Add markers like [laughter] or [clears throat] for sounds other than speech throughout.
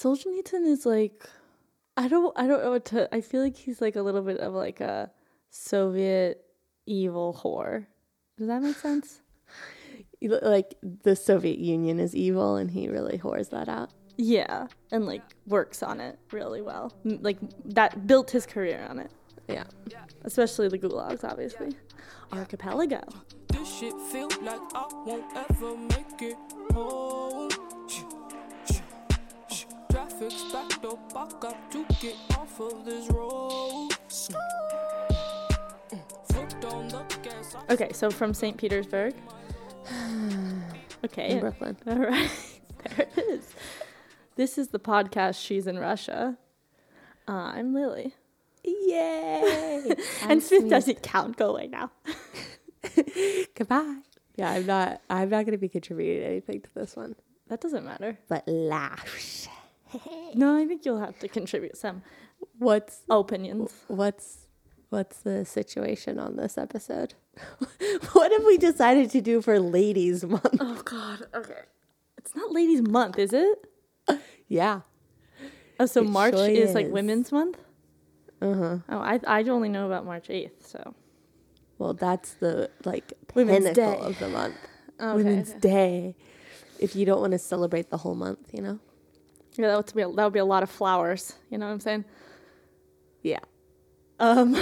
Solzhenitsyn is like I don't I don't know what to I feel like he's like a little bit of like a Soviet evil whore. Does that make sense? [laughs] Like the Soviet Union is evil, and he really whores that out. Yeah, and like works on it really well. Like that built his career on it, Yeah. especially the gulags, obviously. Archipelago. This shit feel like I won't ever make it home. Traffic's backed up, I got to get off of this road. Foot on the gas, I Okay, so from St. Petersburg. [sighs] okay, In Brooklyn. [laughs] all right, there it is. This is the podcast. She's in Russia. Uh, I'm Lily, Yay! [laughs] and Smith doesn't count. Go away now. [laughs] Goodbye. Yeah, I'm not. I'm not going to be contributing anything to this one. That doesn't matter. But laugh. [laughs] No, I think you'll have to contribute some What's opinions. what's what's the situation on this episode? [laughs] what have we decided to do for Ladies Month? Oh God. Okay. It's not Ladies' Month, is it? [laughs] Yeah. Oh, so It March sure is like. Women's Month. Uh huh. Oh, I I only know about March eighth. So Well, that's the like Women's pinnacle Day. of the month. okay. Women's Day. If you don't want to celebrate the whole month, you know. Yeah, that would be a, that would be a lot of flowers. You know what I'm saying? Yeah. Um,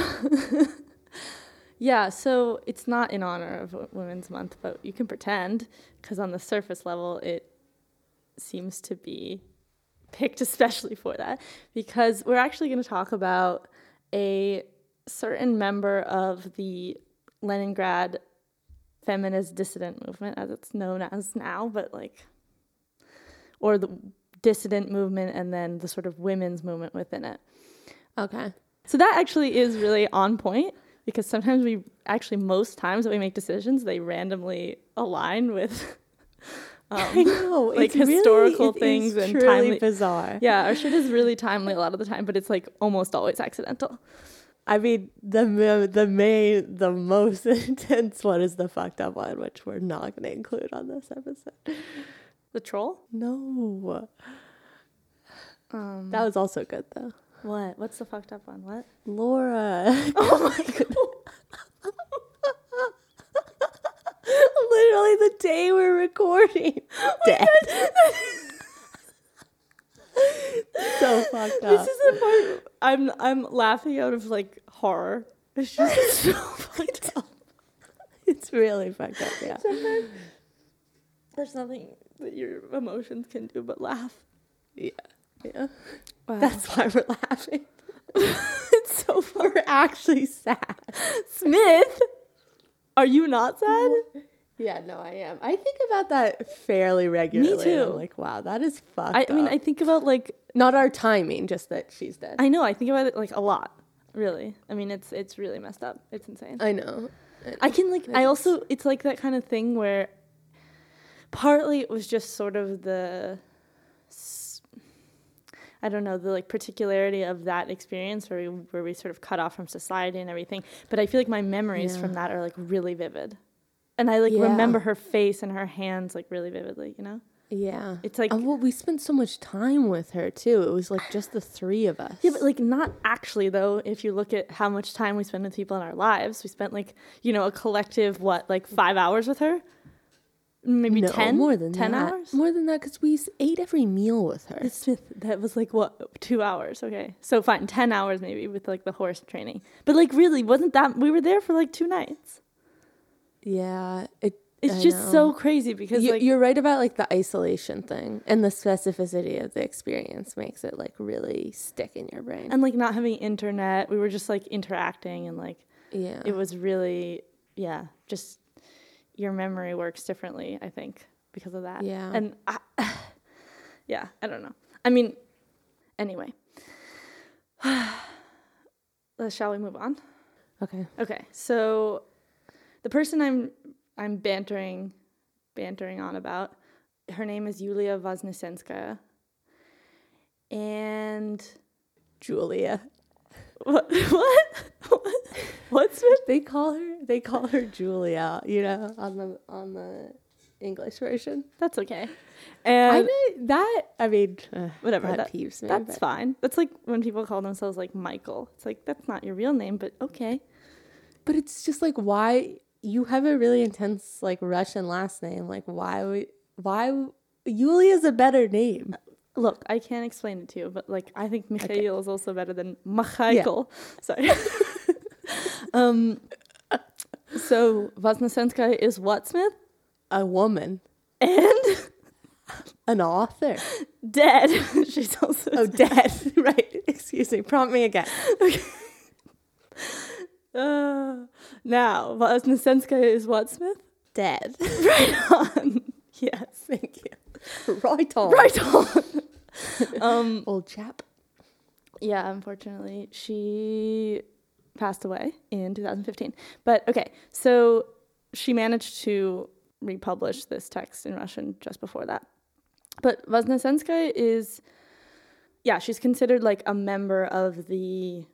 [laughs] yeah, so it's not in honor of Women's Month, but you can pretend because on the surface level, it seems to be picked [laughs] especially for that because we're actually going to talk about a certain member of the Leningrad feminist dissident movement, as it's known as now, but like, or the dissident movement and then the sort of women's movement within it. Okay. So that actually is really on point because sometimes we actually most times that we make decisions they randomly align with [laughs] I um, know. [laughs] like it's really- historical things and truly timely- bizarre. yeah our shit is really timely a lot of the time but it's like almost always accidental I mean, the the main, the most [laughs] intense one is the fucked up one, which we're not going to include on this episode. The troll No, um that was also good though. what what's the fucked up one what Laura. [laughs] Oh my god. [laughs] Literally the day we're recording. [laughs] Dead. so fucked up. this is the part i'm i'm laughing out of like horror it's just so fucked up it's really fucked up. Yeah. there's nothing that your emotions can do but laugh Yeah. Yeah. wow. That's why we're laughing. [laughs] [laughs] it's so We're actually sad. Smith, are you not sad? Yeah, no, I am. I think about that fairly regularly. I'm too. like, wow, that is fucked I, I mean. I think about like Not our timing, just that she's dead. I know I think about it like a lot. Really, I mean, it's it's really messed up. It's insane. I know. I can like I is. also it's like that kind of thing where partly it was just sort of the I don't know the like particularity of that experience where we where we sort of cut off from society and everything. But I feel like my memories Yeah. from that are like really vivid, and I like Yeah. remember her face and her hands like really vividly. You know, Yeah. it's like Uh, well, we spent so much time with her too. It was like just the three of us. Yeah, but like not actually though. If you look at how much time we spend with people in our lives, we spent like you know a collective what like five hours with her, maybe no, ten more than 10 that. hours. More than that, because we ate every meal with her. Smith, that was like what two hours? Okay, so fine, ten hours maybe with like the horse training. But like really, wasn't that we were there for like two nights? Yeah, it. It's I just know. so crazy because You, like you're right about like the isolation thing and the specificity of the experience makes it like really stick in your brain. and like not having internet, we were just like interacting and like yeah, it was really yeah just your memory works differently i think because of that. Yeah. and I, [laughs] yeah i don't know. I mean anyway. [sighs] Uh, shall we move on? Okay. okay so the person i'm i'm bantering bantering on about her name is yulia voznesenskaya and Julia. [laughs] what? [laughs] What what's with They call her. They call her Julia. You know, on the on the English version. That's okay. And I know that. I mean, uh, whatever. That, That, peeves me. that's but- fine. That's like when people call themselves like Michael. It's like that's not your real name, but okay. But it's just like why you have a really intense like Russian last name. Like why would why w- Yulia's a better name. Look, I can't explain it to you, but like I think Mikhail is also better than Michael. [laughs] Sorry. [laughs] um. So Voznesenskaya is what Smith A woman, and [laughs] an author. dead. [laughs] She's also Oh, dead. [laughs] right. Excuse me. Prompt me again. Uh, now Voznesenskaya is what Smith. Dead. Right on. yes. Thank you. Right on. Right on. um. Old chap. Yeah, unfortunately, she passed away in 2015. But okay, so she managed to republish this text in Russian just before that. But Voznesenskaya is, yeah, she's considered like a member of the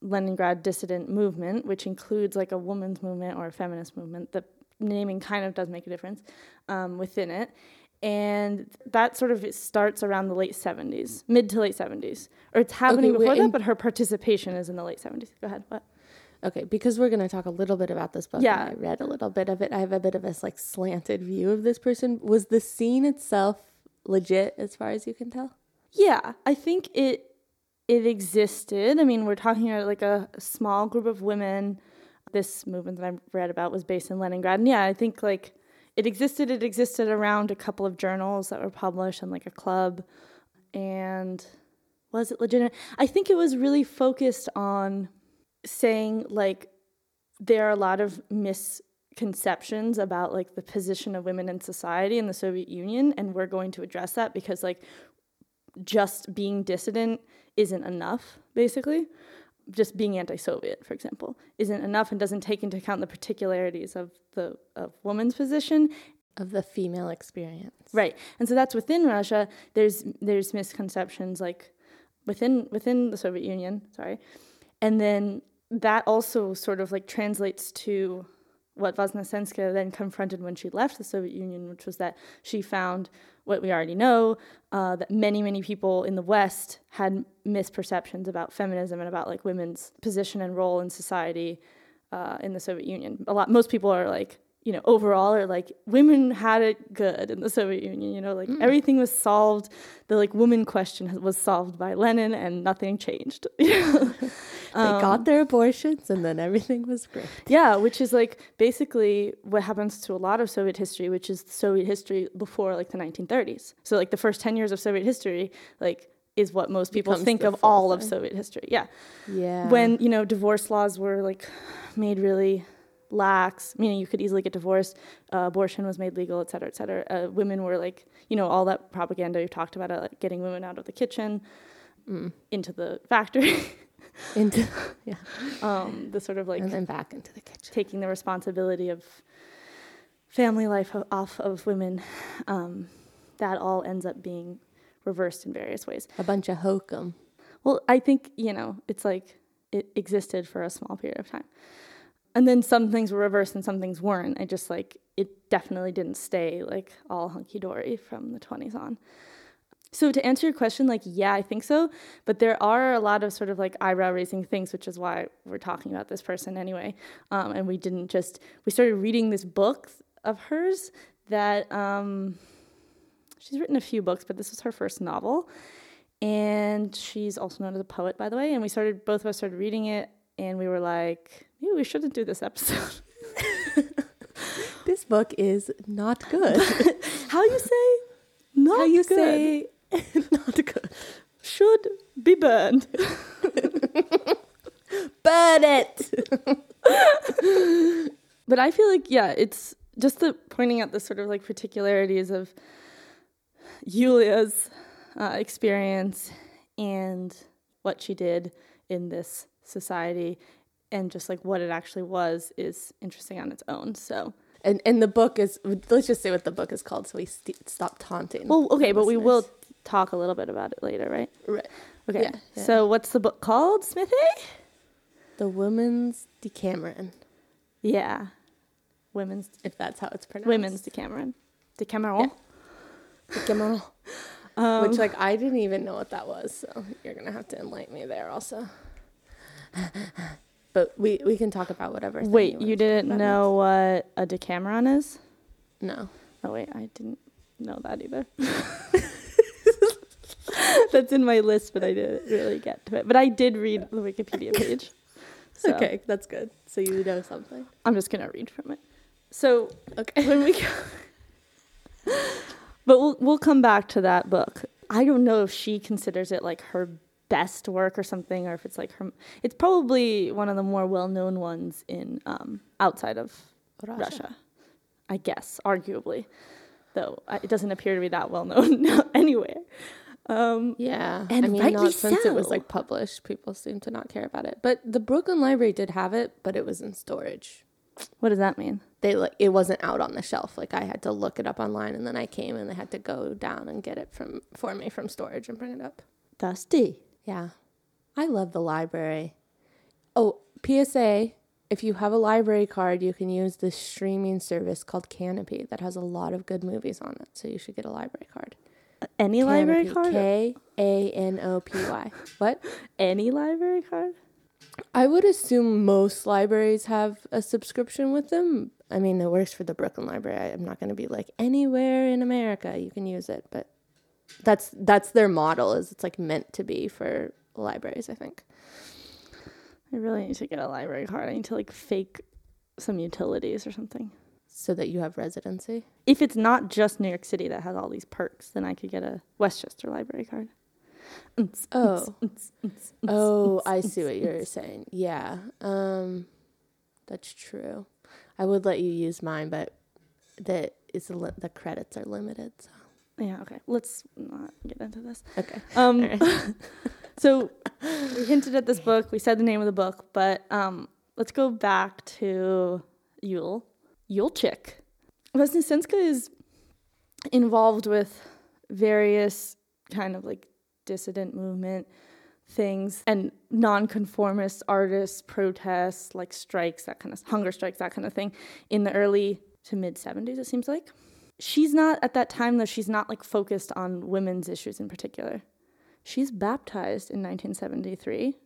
Leningrad dissident movement, which includes like a women's movement or a feminist movement. The naming kind of does make a difference um, within it. And that sort of starts around the late 70s, mid to late 70s. Or it's happening wait, before that, but her participation is in the late 70s. Go ahead. What? Okay, because we're gonna talk a little bit about this book. Yeah. I read a little bit of it. I have a bit of a like slanted view of this person. Was the scene itself legit as far as you can tell? Yeah, I think it it existed. I mean, we're talking about like a small group of women. This movement that I read about was based in Leningrad, and yeah, I think like it existed. It existed around a couple of journals that were published and like a club. And was it legitimate? I think it was really focused on saying like there are a lot of misconceptions about like the position of women in society in the Soviet Union, and we're going to address that because like just being dissident isn't enough, basically. Just being anti-Soviet, for example, isn't enough and doesn't take into account the particularities of the of woman's position. Of the female experience. Right. And so that's within Russia. There's there's misconceptions like within within the Soviet Union, sorry. And then that also sort of like translates to what Voznesenskaya then confronted when she left the Soviet Union, which was that she found what we already know uh, that many, many people in the West had misperceptions about feminism and about like women's position and role in society uh, in the Soviet Union. A lot, most people are like, you know, overall are like women had it good in the Soviet Union. You know, like mm. everything was solved. The like woman question was solved by Lenin, and nothing changed. [laughs] [laughs] They got um, their abortions and then everything was great. Yeah, which is like basically what happens to a lot of Soviet history, which is Soviet history before like the 1930s. So like the first 10 years of Soviet history, like is what most people Becomes think of all of. Soviet history. Yeah. Yeah. When, you know, divorce laws were like made really lax, meaning you could easily get divorced, uh, abortion was made legal, et cetera, et cetera. Uh, women were like, you know, all that propaganda you talked about, uh, like getting women out of the kitchen into the factory, [laughs] into yeah. um, the sort of like and then back into the kitchen. taking the responsibility of family life off of women, um, that all ends up being reversed in various ways. A bunch of hokum. Well, I think, you know, it's like it existed for a small period of time. And then some things were reversed and some things weren't. I just like, it definitely didn't stay like all hunky dory from the 20s on. So to answer your question, like, yeah, I think so. But there are a lot of sort of like eyebrow raising things, which is why we're talking about this person anyway. Um, and we didn't just, we started reading this book of hers that um, she's written a few books, but this was her first novel. And she's also known as a poet, by the way. And we started, both of us started reading it, and we were like, we shouldn't do this episode. [laughs] This book is not good. [laughs] How you say? Not How you good. say [laughs] not good. should be burned. Burn it. But I feel like, yeah, it's just the pointing out the sort of like particularities of Yulia's uh, experience and what she did in this society and just like what it actually was is interesting on its own. So, And and the book is let's just say what the book is called so we st- stop taunting. well, okay, but we will talk a little bit about it later, right? Right. Okay. Yeah, yeah. So, what's the book called, Smithy? The Women's Decameron, Yeah. Women's if that's how it's pronounced. Women's Decameron. Decameron. Decameron. Um, Which like I didn't even know what that was, so you're gonna have to enlighten me there also. But we we can talk about whatever. wait, wanna you didn't know what a Decameron is? No. Oh wait, I didn't know that either. [laughs] That's in my list, but I didn't really get to it. But I did read the Wikipedia page. So Okay, that's good. So you know something. I'm just gonna read from it. So Okay. when we go, [laughs] but we'll we'll come back to that book. I don't know if she considers it like her best work or something, or if it's like her. It's probably one of the more well known ones in um, outside of Russia. I guess, arguably, though it doesn't appear to be that well known [laughs] anywhere. Um, Yeah, And I mean, rightly not since it was like published, people seem to not care about it. But the Brooklyn Library did have it, but it was in storage. what does that mean? They like it wasn't out on the shelf. Like I had to look it up online, and then I came and they had to go down and get it from for me from storage and bring it up. Dusty. Yeah, I love the library. Oh, PSA: If you have a library card, you can use this streaming service called Kanopy that has a lot of good movies on it. So you should get a library card. Any library card? K A N O P Y. What? [laughs] Any library card? I would assume most libraries have a subscription with them. I mean, it works for the Brooklyn Library. I'm not going to be like anywhere in America you can use it, but that's that's their model. Is it's like meant to be for libraries. I think. I really need to get a library card. I need to like fake some utilities or something. So that you have residency. If it's not just New York City that has all these perks, then I could get a Westchester library card. Oh. Oh, I see what you're saying. Yeah. Um that's true. I would let you use mine, but the it's li- the credits are limited. So. Yeah, okay. Let's not get into this. Okay. Um, Alright. [laughs] so we hinted at this book. We said the name of the book, but um, let's go back to Yule. Yulchik. Vesnesenska is involved with various kind of like dissident movement things and nonconformist artists protests like strikes that kind of hunger strikes that kind of thing in the early to mid 70s it seems like she's not at that time though she's not like focused on women's issues in particular she's baptized in 1973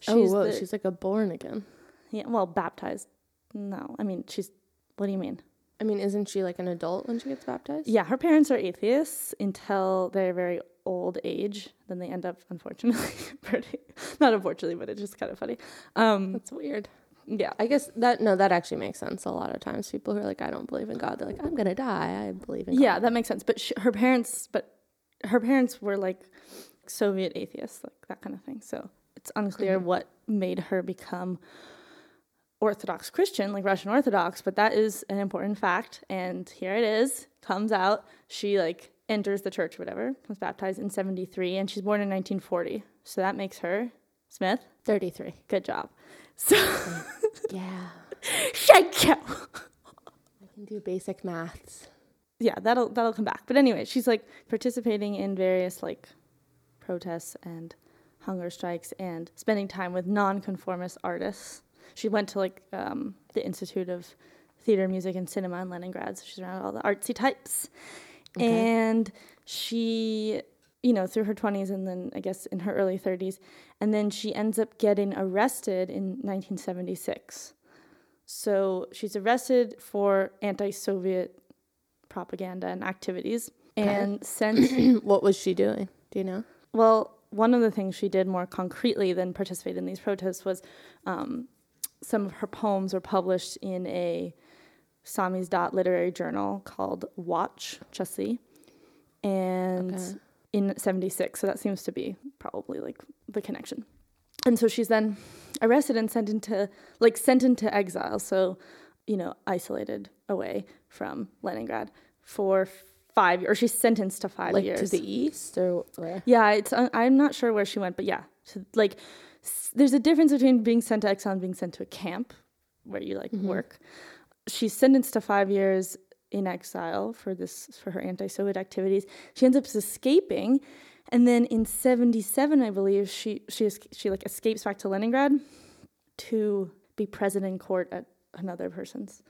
she's oh, whoa, the- she's like a born again. yeah well baptized no i mean she's what do you mean I mean, isn't she like an adult when she gets baptized? yeah her parents are atheists until they're very old age then they end up unfortunately [laughs] pretty not unfortunately but it's just kind of funny um That's weird. Yeah I guess that no, that actually makes sense. A lot of times, people who are like, "I don't believe in God," they're like, "I'm gonna die. I believe in." God. Yeah that makes sense but sh her parents but her parents were like soviet atheists like that kind of thing so it's unclear mm-hmm. what made her become orthodox christian like russian orthodox but that is an important fact and here it is comes out she like enters the church or whatever was baptized in 73 and she's born in 1940 so that makes her smith thirty-three. good job so Yeah, [laughs] shake you. I can do basic maths. yeah, that'll that'll come back. But anyway, she's like participating in various like protests and hunger strikes and spending time with nonconformist artists. She went to like um, the Institute of Theater, Music, and Cinema in Leningrad, so she's around all the artsy types. Okay. And she, you know, through her 20s and then I guess in her early 30s, and then she ends up getting arrested in 1976. So she's arrested for anti Soviet propaganda and activities and [clears throat] sent what was she doing? Do you know? well one of the things she did more concretely than participate in these protests was um, some of her poems were published in a samizdat literary journal called watch chasi and Okay. In 76 so that seems to be probably like the connection and so she's then arrested and sent into like sent into exile so you know isolated away from leningrad for five or she's sentenced to five Like years to the east or where? yeah, it's uh, I'm not sure where she went, but yeah, so, like there's a difference between being sent to exile and being sent to a camp where you like work. She's sentenced to five years in exile for this for her anti-Soviet activities. She ends up escaping, and then in '77, I believe she she she like escapes back to Leningrad to be present in court at another person's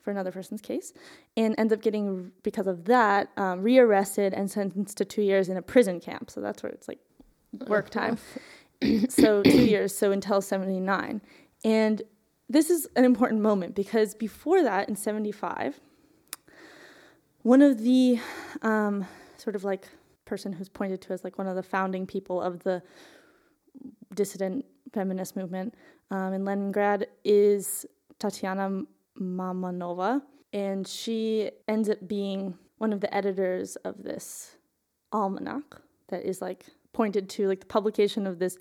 for another person's case, and ends up getting because of that um, rearrested and sentenced to two years in a prison camp. So that's where it's like work time. so two years, so until 79. And this is an important moment because before that, in 75, one of the um, sort of like person who's pointed to as like one of the founding people of the dissident feminist movement um, in Leningrad is Tatiana Mamonova, and she ends up being one of the editors of this almanac that is like pointed to like the publication of this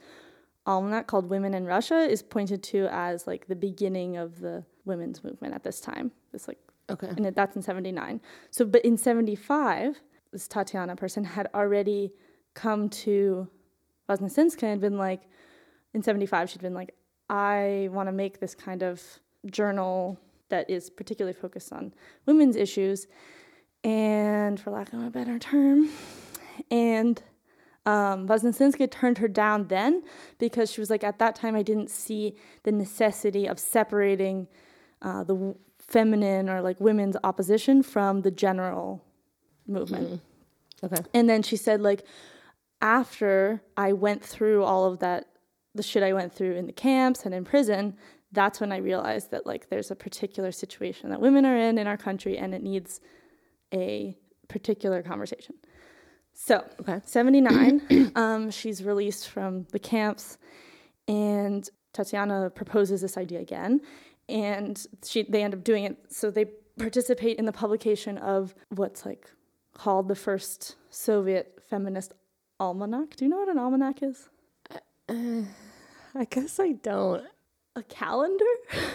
almanac called Women in Russia is pointed to as like the beginning of the women's movement at this time. This like Okay. and that's in 79. So, but in 75, this Tatiana person had already come to Voznesenska and been like, in 75, she'd been like, I want to make this kind of journal that is particularly focused on women's issues, and for lack of a better term, and um, turned her down then because she was like, at that time, I didn't see the necessity of separating uh, the feminine or like women's opposition from the general movement. Okay. And then she said, like, after I went through all of that, the shit I went through in the camps and in prison, that's when I realized that, like, there's a particular situation that women are in in our country and it needs a particular conversation. So, Okay. 79, [clears throat] um, she's released from the camps, and Tatiana proposes this idea again, and she they end up doing it. So they participate in the publication of what's like called the first Soviet feminist almanac. Do you know what an almanac is? Uh, uh, I guess I don't. A calendar? [laughs]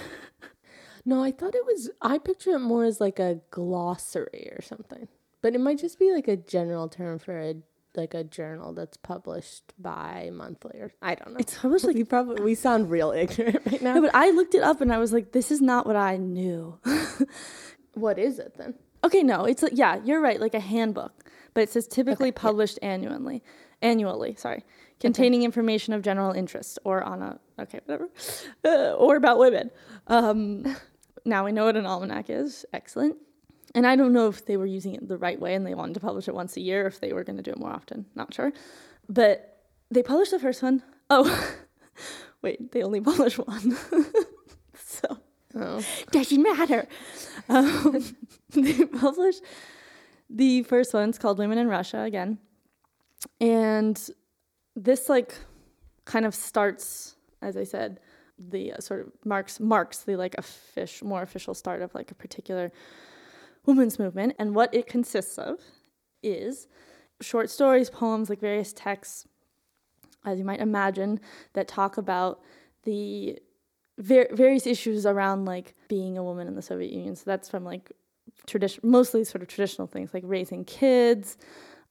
No, I thought it was. I picture it more as like a glossary or something, but it might just be like a general term for a like a journal that's published by monthly or I don't know. It's almost like we probably we sound real ignorant right now. no, but I looked it up and I was like, this is not what I knew. [laughs] what is it then? Okay, no, it's like yeah, you're right, like a handbook, but it says typically published annually, annually, sorry, containing information of general interest or on a okay, whatever, uh, or about women. Um, [laughs] now we know what an almanac is. Excellent. And I don't know if they were using it the right way and they wanted to publish it once a year, if they were going to do it more often. Not sure, but they published the first one. Oh, [laughs] wait, they only [laughs] published one. [laughs] so Oh, doesn't matter. Um, they published the first one's called Women in Russia again. And this like kind of starts, as I said, the uh, sort of marks marks the like official more official start of like a particular women's movement. And what it consists of is short stories, poems, like various texts, as you might imagine, that talk about the ver- various issues around like being a woman in the Soviet Union. So that's from like tradition, mostly sort of traditional things like raising kids,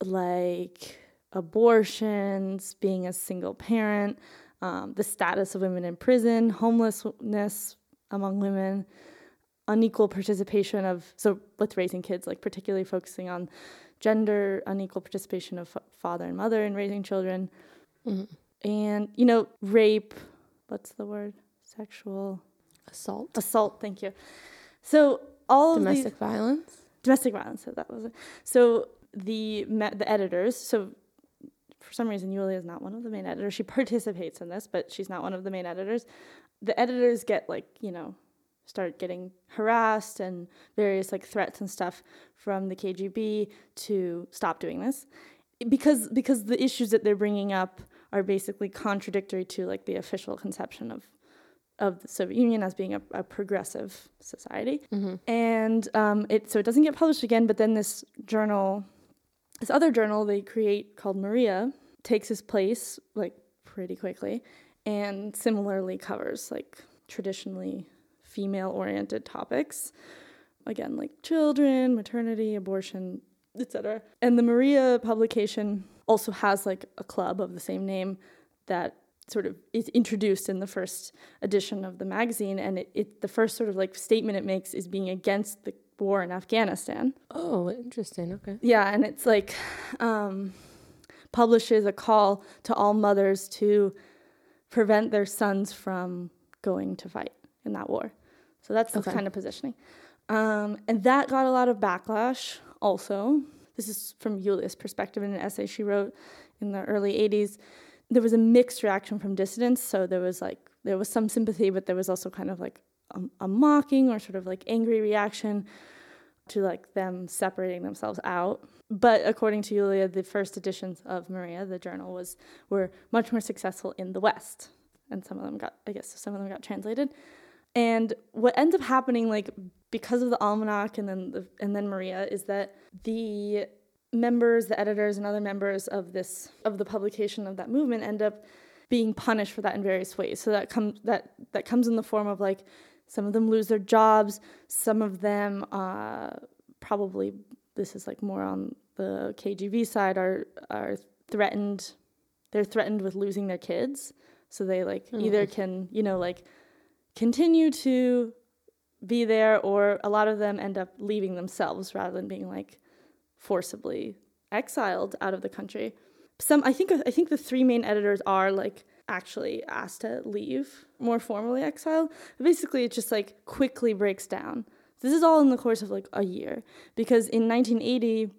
like abortions, being a single parent, um, the status of women in prison, homelessness among women, unequal participation of so with raising kids, like particularly focusing on gender unequal participation of f- father and mother in raising children, mm-hmm. and you know rape. What's the word? Sexual assault, assault. Thank you. So all these domestic violence. domestic violence. So that was it. So the me- the editors. So for some reason, Yulia is not one of the main editors. She participates in this, but she's not one of the main editors. The editors get like you know start getting harassed and various like threats and stuff from the KGB to stop doing this because because the issues that they're bringing up are basically contradictory to like the official conception of of the Soviet Union as being a, a progressive society, and um, it so it doesn't get published again. But then this journal, this other journal they create called Maria, takes its place like pretty quickly, and similarly covers like traditionally female-oriented topics, again like children, maternity, abortion, etc. And the Maria publication also has like a club of the same name that sort of is introduced in the first edition of the magazine and it, it the first sort of like statement it makes is being against the war in Afghanistan. Oh, interesting. Okay. Yeah, and it's like um, publishes a call to all mothers to prevent their sons from going to fight in that war. So that's the kind of positioning. Um, and that got a lot of backlash also. This is from Yulia's perspective in an essay she wrote in the early 80s. There was a mixed reaction from dissidents. So there was like, there was some sympathy, but there was also kind of like a, a mocking or sort of like angry reaction to like them separating themselves out. But according to Yulia, the first editions of Maria, the journal, was were much more successful in the West, and some of them got, I guess, some of them got translated. And what ends up happening, like because of the almanac and then the, and then Maria, is that the members, the editors, and other members of this of the publication of that movement end up being punished for that in various ways. So that comes that that comes in the form of like some of them lose their jobs, some of them uh, probably this is like more on the KGB side are are threatened. They're threatened with losing their kids, so they like Mm. either can you know like continue to be there, or a lot of them end up leaving themselves rather than being like forcibly exiled out of the country. Some I think I think the three main editors are like actually asked to leave more formally exiled. Basically, it just like quickly breaks down. This is all in the course of like a year because in 1980,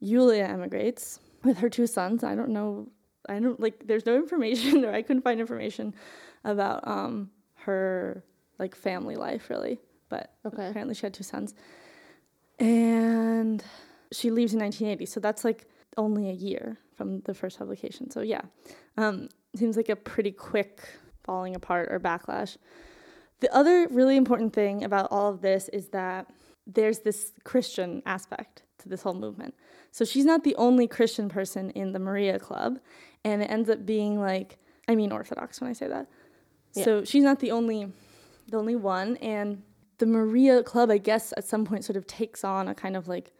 Yulia emigrates with her two sons. I don't know. I don't like. There's no [laughs] information, or I couldn't find information about um her like family life really. But Okay. apparently, she had two sons, and she leaves in 1980. So that's like only a year from the first publication. So yeah, um, seems like a pretty quick falling apart or backlash. The other really important thing about all of this is that there's this Christian aspect to this whole movement. So she's not the only Christian person in the Maria Club, and it ends up being like I mean Orthodox when I say that. So she's not the only the only one, and the Maria Club, I guess, at some point sort of takes on a kind of like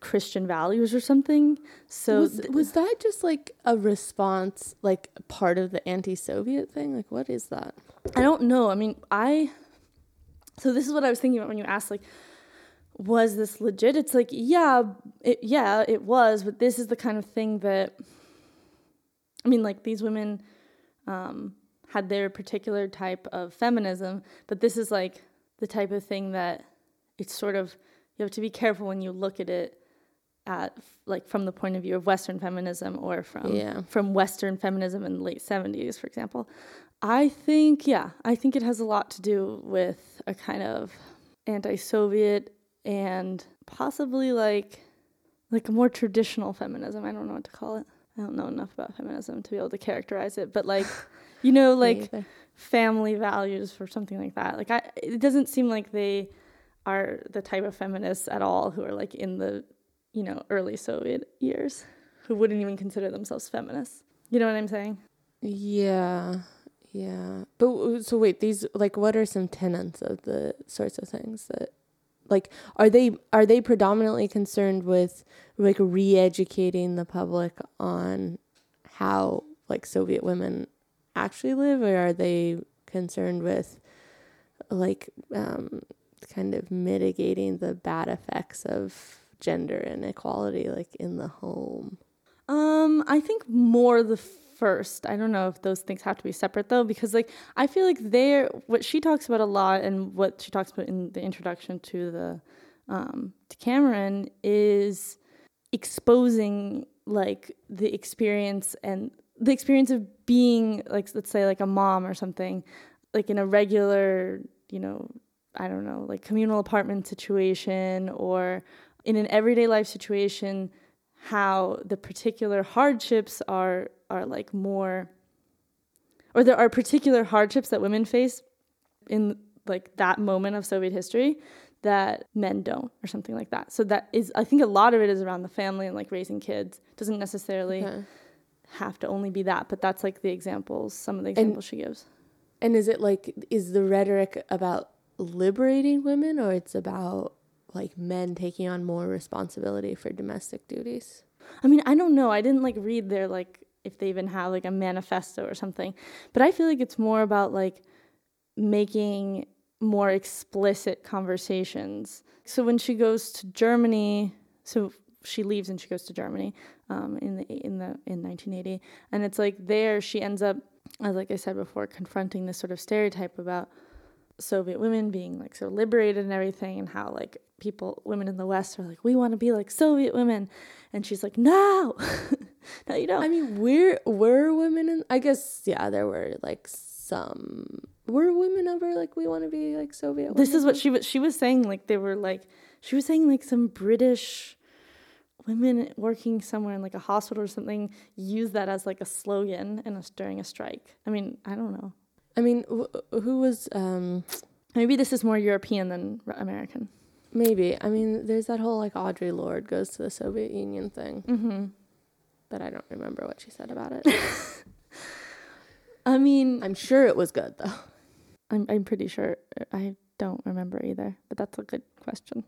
Christian values or something. So was, th- was that just like a response, like part of the anti-Soviet thing? Like, what is that? I don't know. I mean, I. So this is what I was thinking about when you asked, like, was this legit? It's like, yeah, it, yeah, it was, but this is the kind of thing that. I mean, like these women um, had their particular type of feminism, but this is like the type of thing that it's sort of you have to be careful when you look at it at like from the point of view of Western feminism or from Yeah. from Western feminism in the late seventies, for example. I think, yeah, I think it has a lot to do with a kind of anti-Soviet and possibly like like a more traditional feminism. I don't know what to call it. I don't know enough about feminism to be able to characterize it, but like, [laughs] you know, like family values or something like that. Like, I it doesn't seem like they are the type of feminists at all who are like in the, you know, early Soviet years, who wouldn't even consider themselves feminists. You know what I'm saying? Yeah, yeah. But so wait, these like what are some tenets of the sorts of things that like are they are they predominantly concerned with like re-educating the public on how like Soviet women actually live or are they concerned with like um kind of mitigating the bad effects of gender inequality like in the home? Um, I think more the first. I don't know if those things have to be separate though, because like I feel like they're what she talks about a lot, and what she talks about in the introduction to the um, Decameron is exposing like the experience and the experience of being like let's say like a mom or something, like in a regular, you know, I don't know, like communal apartment situation or in an everyday life situation how the particular hardships are are like more or there are particular hardships that women face in like that moment of Soviet history that men don't or something like that. So that is I think a lot of it is around the family and like raising kids. Doesn't necessarily Okay. Have to only be that, but that's like the examples, some of the examples she gives. And is it like is the rhetoric about liberating women or it's about like men taking on more responsibility for domestic duties? I mean, I don't know. I didn't like read their like if they even have like a manifesto or something. But I feel like it's more about like making more explicit conversations. So when she goes to Germany, so she leaves and she goes to Germany um, in the in the in 1980, and it's like there she ends up, as like I said before, confronting this sort of stereotype about Soviet women being like so liberated and everything, and how like people, women in the West are like, we want to be like Soviet women. And she's like, no, [laughs] no, you don't. I mean, were were women in? I guess yeah, there were like some. Were women ever like we want to be like Soviet? this is what she was she was saying like they were like she was saying like some british women working somewhere in like a hospital or something use that as like a slogan in a, during a strike i mean i don't know I mean, wh- who was um maybe this is more european than american maybe? I mean, there's that whole like Audre Lorde goes to the Soviet Union thing, mm-hmm. but I don't remember what she said about it. [laughs] i mean I'm sure it was good though. I'm, I'm pretty sure i don't remember either but that's a good question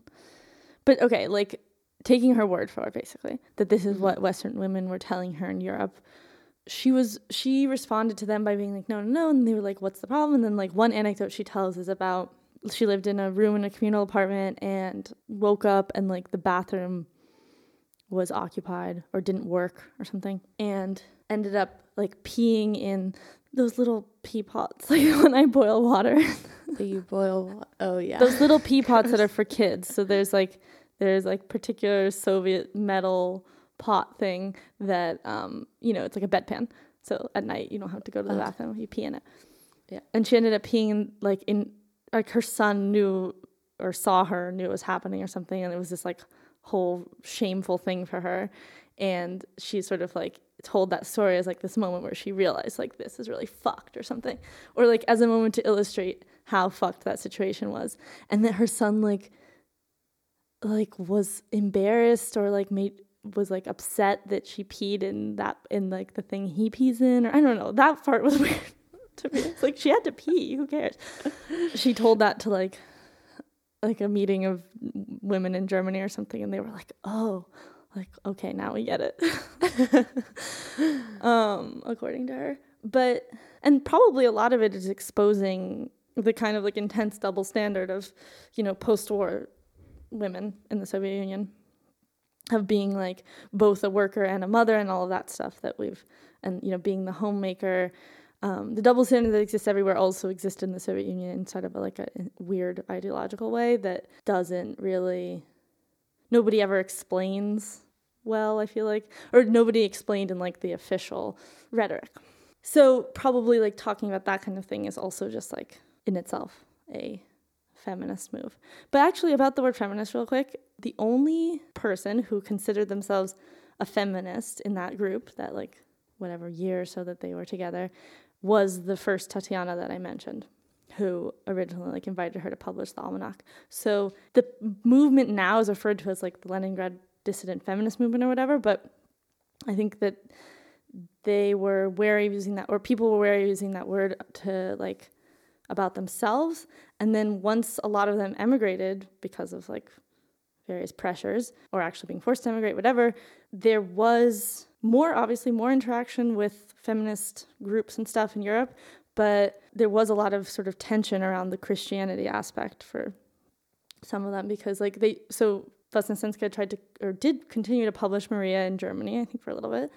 but okay like taking her word for it basically that this is Mhm. what western women were telling her in europe she was she responded to them by being like no no no and they were like what's the problem and then like one anecdote she tells is about she lived in a room in a communal apartment and woke up and like the bathroom was occupied or didn't work or something and ended up like peeing in those little pea pots [laughs] like when i boil water Do you boil? Oh yeah. those little pea pots that are [laughs] for kids. So there's like there's like particular Soviet metal pot thing that um you know it's like a bedpan. So at night you don't have to go to the Okay. bathroom. You pee in it. Yeah. And she ended up peeing in, like in like her son knew or saw her knew it was happening or something, and it was this like whole shameful thing for her. And she sort of like told that story as like this moment where she realized like this is really fucked or something, or like as a moment to illustrate how fucked that situation was and that her son like like was embarrassed or like made was like upset that she peed in that in like the thing he pees in or I don't know. That part was [laughs] weird to me. It's like she had to pee. Who cares? She told that to like like a meeting of women in Germany or something and they were like oh like okay now we get it. [laughs] Um according to her. But and probably a lot of it is exposing the kind of like intense double standard of you know post-war women in the soviet union of being like both a worker and a mother and all of that stuff that we've and you know being the homemaker um, the double standard that exists everywhere also exists in the soviet union in sort of a, like a weird ideological way that doesn't really nobody ever explains well i feel like or nobody explained in like the official rhetoric. So probably like talking about that kind of thing is also just like in itself a feminist move. But actually about the word feminist real quick, the only person who considered themselves a feminist in that group, that like whatever year or so that they were together, was the first Tatiana that I mentioned, who originally like invited her to publish the almanac. So the movement now is referred to as like the Leningrad dissident feminist movement or whatever, but I think that they were wary of using that or people were wary of using that word to like about themselves and then once a lot of them emigrated because of like various pressures or actually being forced to emigrate whatever there was more obviously more interaction with feminist groups and stuff in Europe but there was a lot of sort of tension around the Christianity aspect for some of them because like they so Vesnasenska tried to or did continue to publish Maria in Germany I think for a little bit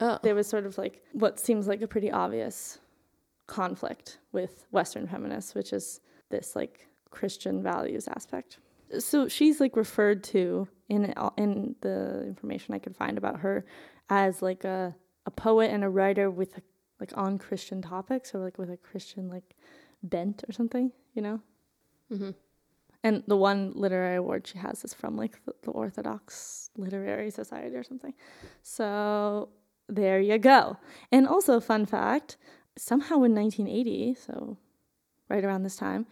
oh. there was sort of like what seems like a pretty obvious conflict with Western feminists, which is this like Christian values aspect. So she's like referred to in in the information I could find about her as like a a poet and a writer with like on Christian topics or like with a Christian like bent or something, you know. hmm And the one literary award she has is from like the, the Orthodox Literary Society or something. So there you go. And also, fun fact somehow in 1980, so right around this time,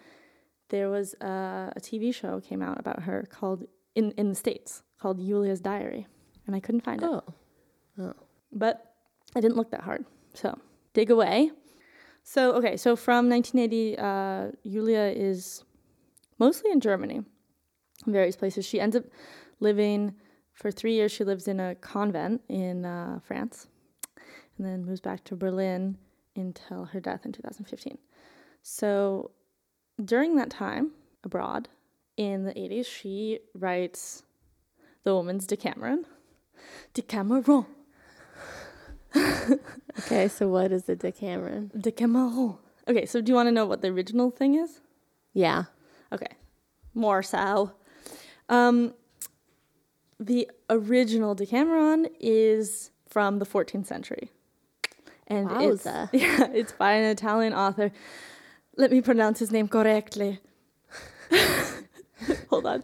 there was a, a TV show came out about her called in in the states called Yulia's Diary, and I couldn't find it, Oh. Oh. but I didn't look that hard. So dig away. So okay, so from 1980, uh, Yulia is mostly in Germany, in various places. She ends up living for three years. She lives in a convent in uh, France, and then moves back to Berlin until her death in 2015. So during that time abroad in the 80s, she writes The Woman's Decameron. Decameron. [laughs] Okay, so what is the Decameron? Decameron. Okay, so do you want to know what the original thing is? Yeah. Okay, more so. Um, the original Decameron is from the 14th century, and it's, [laughs] yeah, it's by an Italian author. Let me pronounce his name correctly. [laughs] Hold on,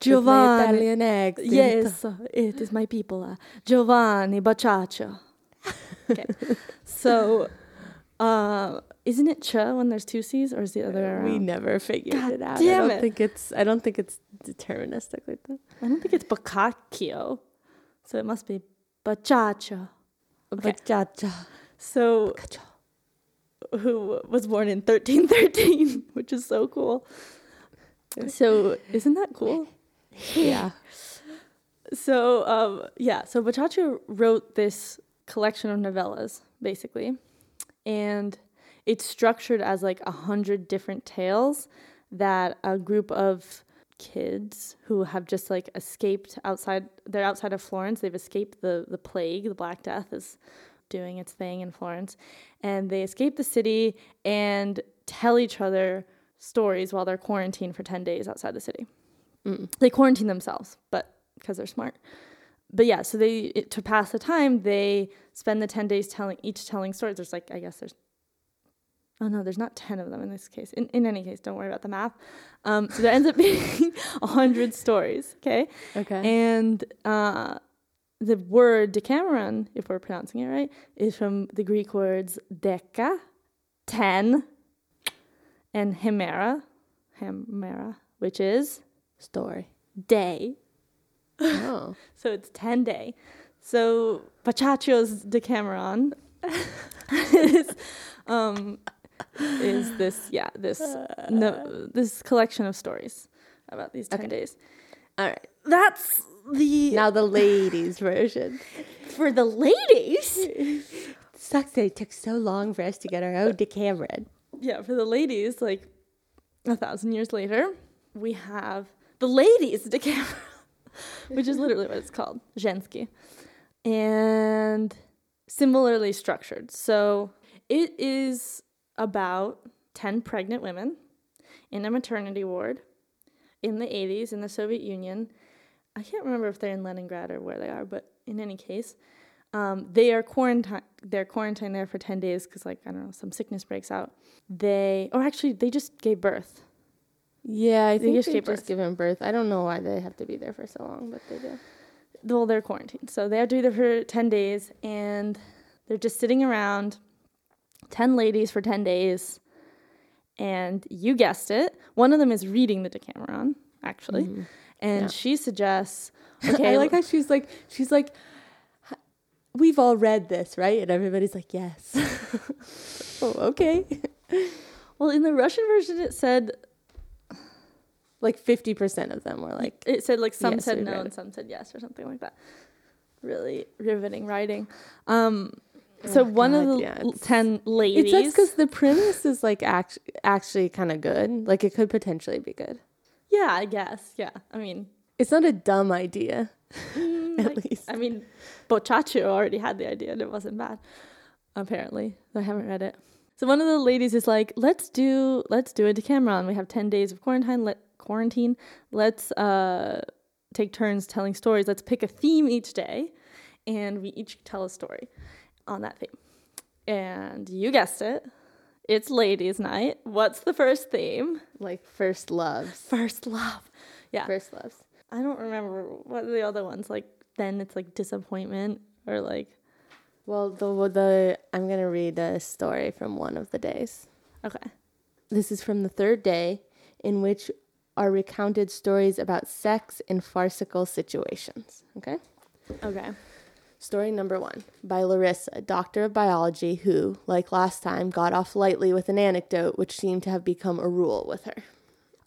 Giovanni. Italian accent. Yes, it is my people. Uh, Giovanni Boccaccio. [laughs] Okay, so uh, isn't it Ch when there's two C's, or is the other around? We never figured God it out. damn I don't it. think it's I don't think it's deterministic like that. I don't think it's Boccaccio, so it must be Boccaccio. Okay. So, who was born in 1313, [laughs] which is so cool. So, isn't that cool? [laughs] Yeah. So, um, yeah, so Boccaccio wrote this collection of novellas, basically, and it's structured as like a hundred different tales that a group of kids who have just like escaped outside they're outside of Florence. They've escaped the the plague. The black death is doing its thing in Florence. And they escape the city and tell each other stories while they're quarantined for 10 days outside the city. Mm. they quarantine themselves but because they're smart. But yeah so they to pass the time they spend the 10 days telling each telling stories. There's like i guess there's oh no there's not 10 of them in this case in, in any case don't worry about the math um, so there ends up [laughs] being 100 stories okay Okay. and uh, the word decameron if we're pronouncing it right is from the greek words deca 10 and hemera hemera which is Story. day Oh. [laughs] so it's 10 day. So Boccaccio's Decameron [laughs] is, um, is this, [laughs] yeah, this, uh. no, this collection of stories about these 10 Okay. days. All right. That's the, Now the ladies version. [laughs] for the ladies. [laughs] Sucks that it took so long for us to get our own Decameron. Yeah, for the ladies, like a thousand years later, we have the ladies Decameron, which is literally what it's called, Zhensky. And similarly structured. So it is about 10 pregnant women in a maternity ward in the 80s in the Soviet Union. I can't remember if they're in Leningrad or where they are, but in any case, um, they are quarantined. They're quarantined there for 10 days because, like, I don't know, some sickness breaks out. They, or actually, they just gave birth. Yeah, I They think just they've gave just given birth. I don't know why they have to be there for so long, but they do. well, they're quarantined. So they have to be there for 10 days and they're just sitting around, 10 ladies for 10 days. And you guessed it, one of them is reading the Decameron, actually. And Mm-hmm. Yeah. she suggests, [laughs] okay, I like how she's like, she's like, we've all read this, right? And everybody's like, yes. [laughs] oh, okay. [laughs] well, in the Russian version, it said, Like 50% of them were like, it said like some Yes, said no and some said yes or something like that. Really riveting writing. Um, so Oh, one of the yeah, 10 ladies. it sucks because the premise is like act- actually kind of good. Like it could potentially be good. yeah, I guess. Yeah. I mean, It's not a dumb idea, [laughs] Mm, at like- least. I mean, Boccaccio already had the idea and it wasn't bad. Apparently, I haven't read it. So one of the ladies is like, "Let's do let's do a Decameron. We have ten days of quarantine. Let quarantine. Let's uh, take turns telling stories. Let's pick a theme each day, and we each tell a story on that theme. And you guessed it, it's ladies' night. What's the first theme? Like first loves. First love. Yeah. First loves. I don't remember what are the other ones like. Then it's like disappointment or like Well, the the I'm gonna read a story from one of the days. okay. This is from the third day, in which are recounted stories about sex in farcical situations. Okay. Okay. Story number one by Larissa, doctor of biology, who, like last time, got off lightly with an anecdote which seemed to have become a rule with her.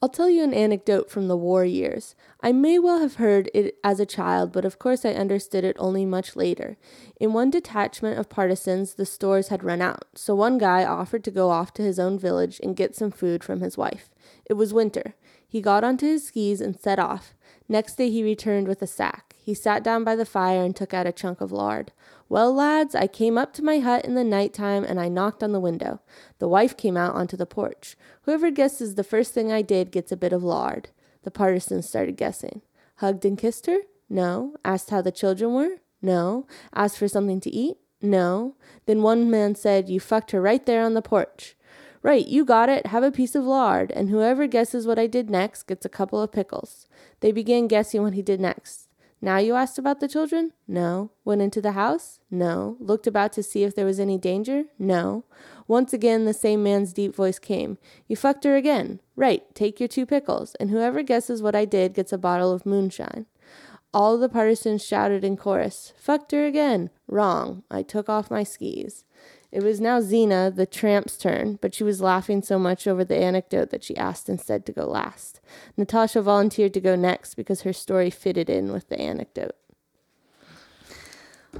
I'll tell you an anecdote from the war years. I may well have heard it as a child, but of course I understood it only much later. In one detachment of partisans, the stores had run out, so one guy offered to go off to his own village and get some food from his wife. It was winter. He got onto his skis and set off. Next day he returned with a sack. He sat down by the fire and took out a chunk of lard. Well, lads, I came up to my hut in the night time and I knocked on the window. The wife came out onto the porch. Whoever guesses the first thing I did gets a bit of lard. The partisans started guessing. Hugged and kissed her? No. Asked how the children were? No. Asked for something to eat? No. Then one man said, You fucked her right there on the porch. Right, you got it. Have a piece of lard, and whoever guesses what I did next gets a couple of pickles. They began guessing what he did next. Now you asked about the children? No. Went into the house? No. Looked about to see if there was any danger? No. Once again, the same man's deep voice came. You fucked her again. Right, take your two pickles, and whoever guesses what I did gets a bottle of moonshine. All the partisans shouted in chorus, Fucked her again. Wrong. I took off my skis. It was now Zena, the tramp's turn, but she was laughing so much over the anecdote that she asked instead to go last. Natasha volunteered to go next because her story fitted in with the anecdote.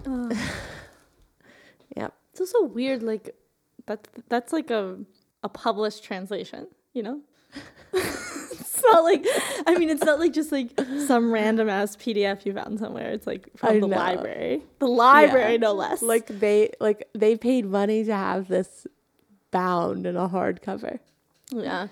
Uh, [sighs] Yep. it's also weird. Like that. That's like a a published translation. You know. [laughs] it's not like. I mean, it's not like just like some random ass PDF you found somewhere. It's like from I the know. library. The library, Yeah. no less. Like they like they paid money to have this bound in a hardcover. Yeah.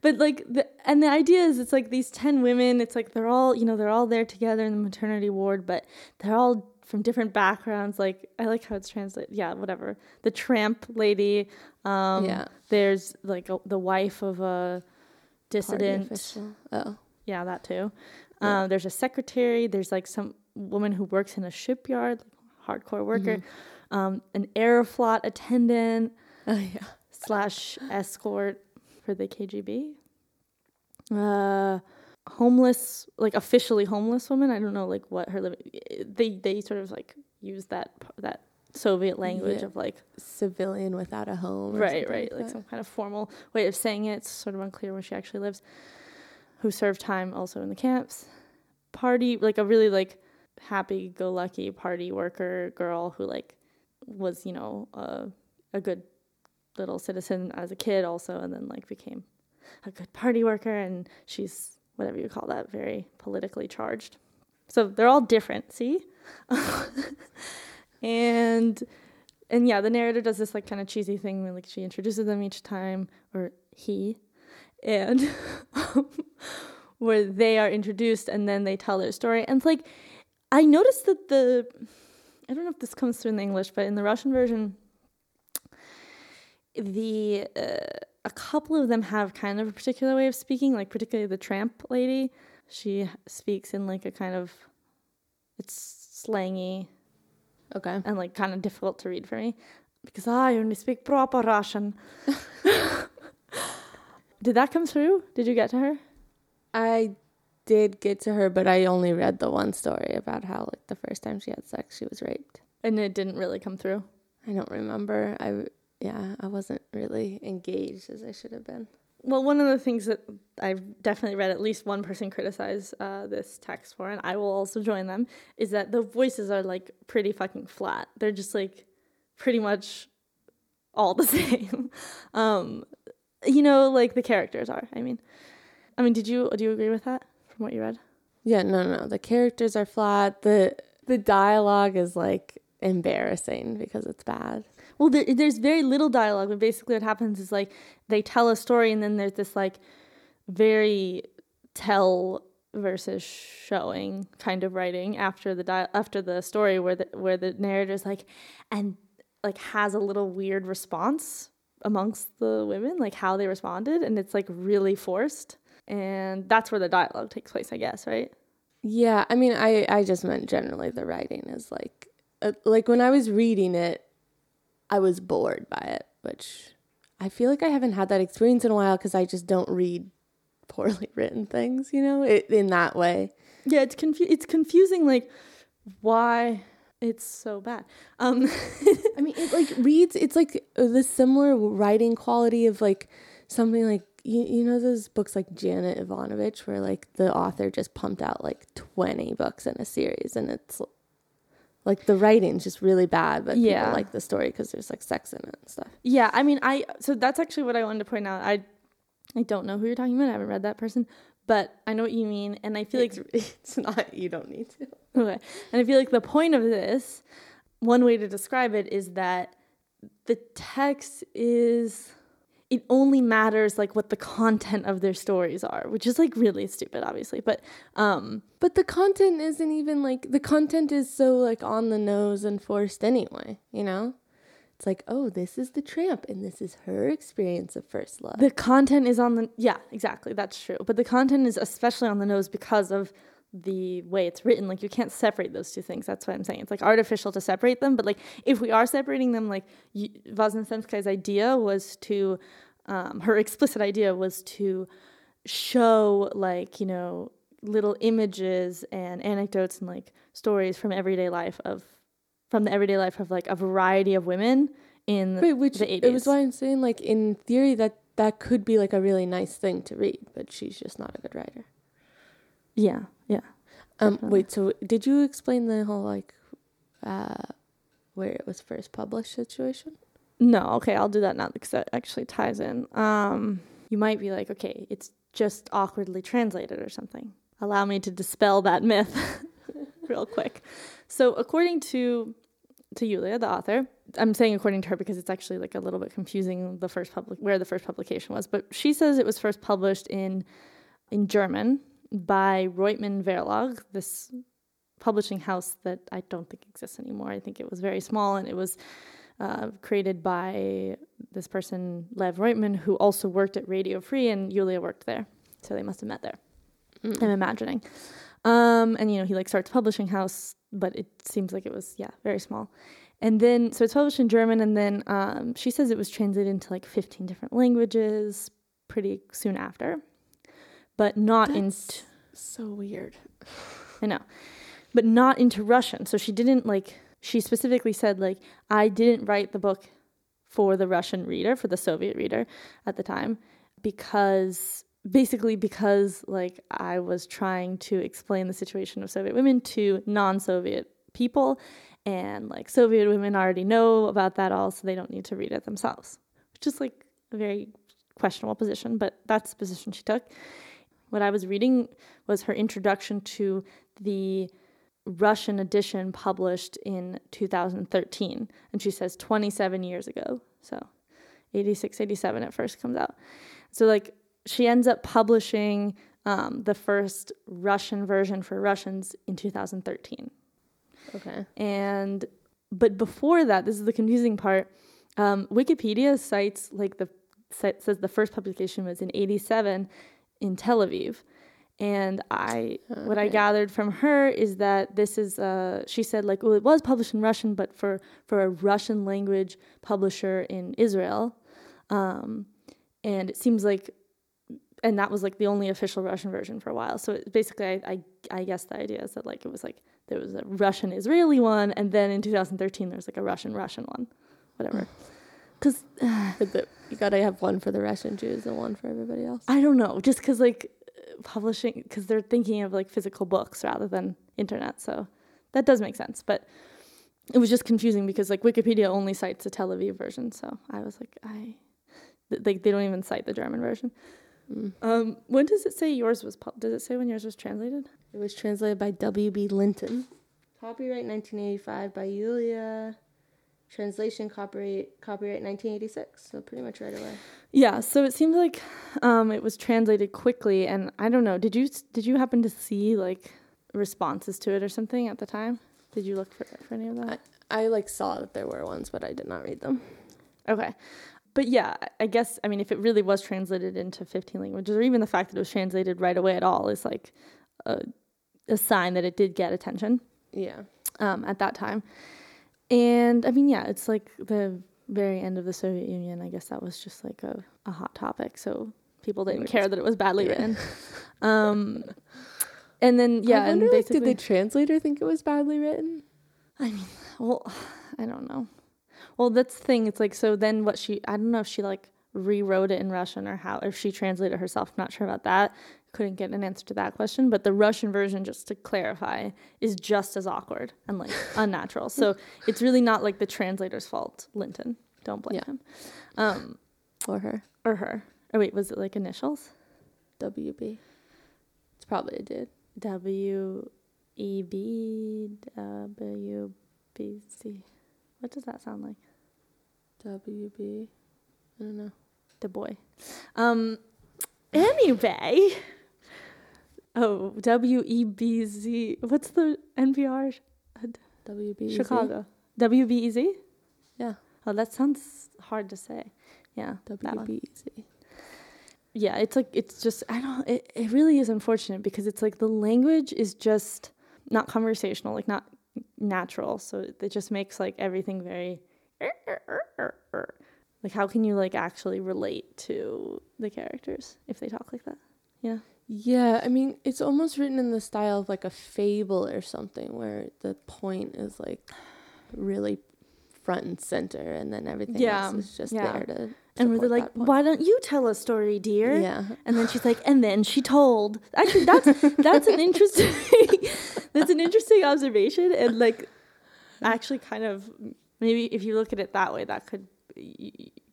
But like the and the idea is it's like these 10 women, it's like they're all, you know, they're all there together in the maternity ward, but they're all from different backgrounds. Like I like how it's translated. Yeah, whatever. The tramp lady, um Yeah. there's like a, the wife of a dissident. Oh. Yeah, that too. Yeah. Um, there's a secretary. There's like some woman who works in a shipyard, like hardcore worker. Um, an aeroflot attendant Oh yeah. slash escort for the KGB. Uh, homeless, like officially homeless woman. I don't know, like what her living. They they sort of like use that that Soviet language Yeah. of like Civilian without a home. right right like that. some kind of formal way of saying it. It's sort of unclear where she actually lives. Who served time also in the camps. Party like a really like happy go lucky party worker girl who like was you know uh, a good little citizen as a kid also and then like became a good party worker and she's whatever you call that very politically charged so they're all different see [laughs] and and yeah the narrator does this like kind of cheesy thing where like she introduces them each time or he and [laughs] where they are introduced and then they tell their story. And it's like i noticed that the i don't know if this comes through in the english but in the russian version the uh, a couple of them have kind of a particular way of speaking like particularly the tramp lady. She speaks in like a kind of it's slangy Okay. and like kind of difficult to read for me because I only speak proper Russian. [laughs] Did that come through? Did you get to her? I did get to her, but I only read the one story about how like the first time she had sex, she was raped. And it didn't really come through. I don't remember. I yeah, I wasn't really engaged as I should have been. Well, one of the things that I've definitely read at least one person criticize uh, this text for, and I will also join them, is that the voices are like pretty fucking flat. They're just like pretty much all the [laughs] same. um, you know, like the characters are. I mean, I mean, did you do you agree with that from what you read? Yeah, no, no. No. The characters are flat. The the dialogue is like embarrassing because it's bad. Well, there, there's very little dialogue, but basically what happens is like they tell a story, and then there's this like very tell versus showing kind of writing after the di- after the story, where the where the narrator's like, and like has a little weird response amongst the women, like how they responded, and it's like really forced, and that's where the dialogue takes place, I guess, right? Yeah, I mean, I I just meant generally the writing is like uh, like when I was reading it, I was bored by it, which I feel like I haven't had that experience in a while because I just don't read poorly [laughs] written things, you know, it, in that way. Yeah, it's confu- it's confusing, like why it's so bad. Um, [laughs] I mean, it like reads. It's like the similar writing quality of like something like you, you know those books like Janet Evanovich, where like the author just pumped out like twenty books in a series, and it's like the writing's just really bad, but Yeah. people like the story because there's like sex in it and stuff. Yeah, I mean, I so that's actually what I wanted to point out. I I don't know who you're talking about. I haven't read that person, but I know what you mean, and I feel like it's [laughs] not. You don't need to. Okay. And I feel like the point of this, one way to describe it is that the text is it only matters like what the content of their stories are, which is like really stupid obviously. But um But the content isn't even like the content is so like on the nose and forced anyway, you know? It's like, oh, this is the tramp and this is her experience of first love. the content is on the yeah, exactly. That's true. But the content is especially on the nose because of the way it's written like you can't separate those two things that's what i'm saying it's like artificial to separate them but like if we are separating them like y- idea was to um, her explicit idea was to show like you know little images and anecdotes and like stories from everyday life of from the everyday life of like a variety of women in Right, which the 80s. it was why I'm saying like in theory that that could be like a really nice thing to read, but she's just not a good writer. Yeah yeah Um, Definitely. wait, so did you explain the whole like uh, where it was first published situation? No, okay, I'll do that now because that actually ties in. Um, you might be like, okay, it's just awkwardly translated or something. Allow me to dispel that myth [laughs] real quick. So, according to to Yulia, the author, I'm saying according to her because it's actually like a little bit confusing the first public where the first publication was, but she says it was first published in in German by Reutmann Verlag, this publishing house that I don't think exists anymore. I think it was very small and it was uh, created by this person, Lev Reutman, who also worked at Radio Free, and Yulia worked there. So they must have met there. I'm imagining. Um, and you know, he like starts publishing house, but it seems like it was yeah very small. And then so it's published in German, and then um, she says it was translated into like 15 different languages pretty soon after, but not into That's so weird. I know. But not into Russian. So she didn't like she specifically said like I didn't write the book for the Russian reader, for the Soviet reader at the time because basically because like I was trying to explain the situation of Soviet women to non-Soviet people and like Soviet women already know about that all so they don't need to read it themselves. Which is like a very questionable position, but that's the position she took. What I was reading was her introduction to the Russian edition published in 2013. And she says 27 years ago. So 86, 87 it first comes out. So, like, she ends up publishing um, the first Russian version for Russians in 2013. Okay. And, but before that, this is the confusing part. Um, Wikipedia cites, like, the says the first publication was in 87 in Tel Aviv. And I, what I gathered from her is that this is, uh, she said like, well, it was published in Russian, but for for a Russian language publisher in Israel, um, and it seems like, and that was like the only official Russian version for a while. So it, basically, I, I I guess the idea is that like it was like there was a Russian Israeli one, and then in 2013 there's like a Russian Russian one, whatever. [sighs] [laughs] Because [sighs] you gotta have one for the Russian Jews and one for everybody else. I don't know, just because like publishing, because they're thinking of like physical books rather than internet. So that does make sense. But it was just confusing because like Wikipedia only cites the Tel Aviv version. So I was like, I, like they don't even cite the German version. Mm. Um, when does it say yours was? Pub- does it say when yours was translated? It was translated by W.B. Linton. Copyright 1985 by Yulia. Translation copyright copyright 1986. So pretty much right away. Yeah. So it seems like um, it was translated quickly, and I don't know. Did you did you happen to see like responses to it or something at the time? Did you look for, for any of that? I like saw that there were ones, but I did not read them. Okay. But yeah, I guess, I mean, if it really was translated into 15 languages, or even the fact that it was translated right away at all, is like a, a sign that it did get attention Yeah. um, at that time. And I mean, yeah, it's like the very end of the Soviet Union. I guess that was just like a, a hot topic. So people didn't care that it was badly Yeah. written. Um, and then, [laughs] yeah, I and wonder, like, did the translator think it was badly written? I mean, well, I don't know. Well, that's the thing. It's like so. Then what she? I don't know if she like rewrote it in Russian or how, if she translated herself. Not sure about that. Couldn't get an answer to that question. But the Russian version, just to clarify, is just as awkward and like [laughs] unnatural. So it's really not like the translator's fault. Linton, don't blame Yeah. him, um, Or her? or her. Or wait, was it like initials? W.B. It's probably a dude. W E B W B C. What does that sound like? WB. I don't know. The boy. Um. Anyway. Oh, W E B Z. What's the NPR? sh- WB. Chicago. W B E Z. Yeah. Oh, that sounds hard to say. Yeah. WBZ. yeah it's like it's just i don't it, it really is unfortunate because it's like the language is just not conversational like not natural so it just makes like everything very like how can you like actually relate to the characters if they talk like that yeah Yeah, I mean, it's almost written in the style of like a fable or something where the point is like really front and center and then everything Yeah, else is just yeah. there to and where they're like why don't you tell a story dear Yeah. And then she's like, and then she told. Actually, that's [laughs] that's an interesting that's an interesting observation, and like, actually, kind of maybe if you look at it that way, that could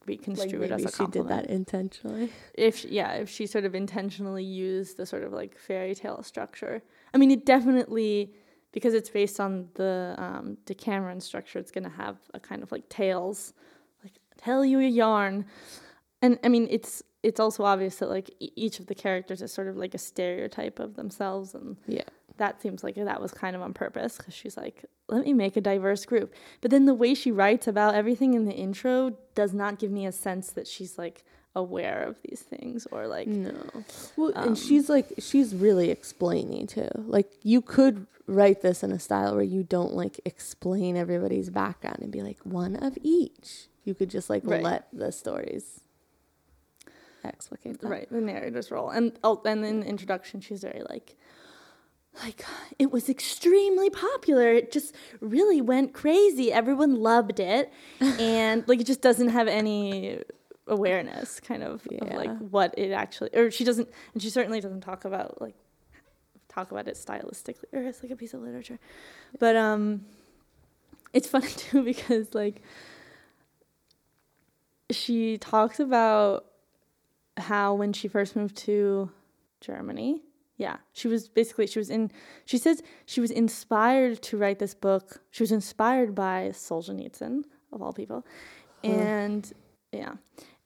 be Like construed maybe as a compliment. she did that intentionally. If she- yeah, if she sort of intentionally used the sort of like fairy tale structure. I mean, it definitely because it's based on the um, Decameron structure. It's gonna have a kind of like tales, like tell you a yarn, and I mean it's it's also obvious that like e- each of the characters is sort of like a stereotype of themselves, and Yeah. That seems like that was kind of on purpose because she's like, let me make a diverse group. But then the way she writes about everything in the intro does not give me a sense that she's like aware of these things or like No. Well, Um, and she's like she's really explaining too. Like you could write this in a style where you don't like explain everybody's background and be like one of each. You could just like Right. let the stories explicate that. right the narrator's role and oh and in the introduction she's very like like it was extremely popular. It just really went crazy. Everyone loved it. [laughs] And like it just doesn't have any awareness kind of of like what it actually or she doesn't and she certainly doesn't talk about like talk about it stylistically or as like a piece of literature. But um it's funny [laughs] too because like she talks about how when she first moved to Germany, yeah, she was basically she was in she says she was inspired to write this book. She was inspired by Solzhenitsyn of all people. And yeah.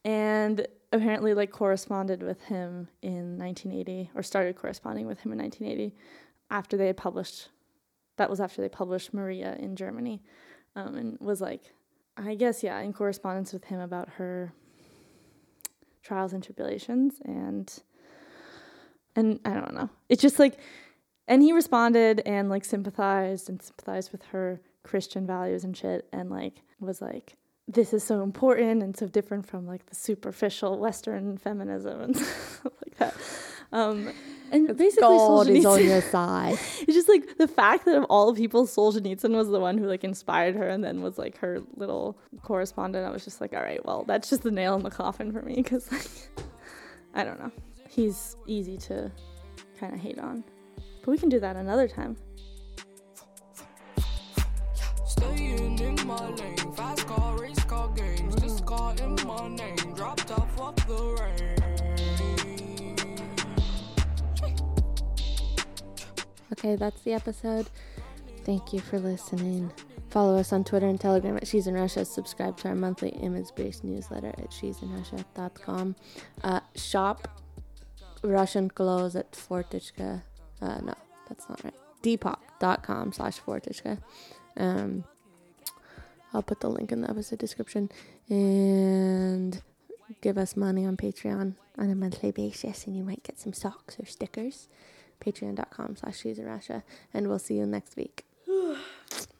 And apparently like corresponded with him in 1980 or started corresponding with him in 1980 after they had published that was after they published Maria in Germany. Um, and was like I guess yeah, in correspondence with him about her trials and tribulations and and I don't know. It's just like and he responded and like sympathized and sympathized with her Christian values and shit and like was like this is so important and so different from like the superficial Western feminism and [laughs] stuff like that. Um, and basically, God is on your [laughs] side. it's just like the fact that of all people, Solzhenitsyn was the one who like inspired her and then was like her little correspondent. I was just like, all right, well, that's just the nail in the coffin for me because like, [laughs] I don't know. He's easy to kind of hate on, but we can do that another time. Staying in my lane, fast car, race car games. This car in my name, dropped off of the rain. Okay, that's the episode. Thank you for listening. Follow us on Twitter and Telegram at She's in Russia. Subscribe to our monthly image-based newsletter at she'sinrussia.com. Uh, shop Russian clothes at Fortichka. Uh, no, that's not right. Depop.com slash Fortichka. Um, I'll put the link in the episode description. And give us money on Patreon on a monthly basis, and you might get some socks or stickers patreon.com slash she's in russia and we'll see you next week [sighs] [sighs]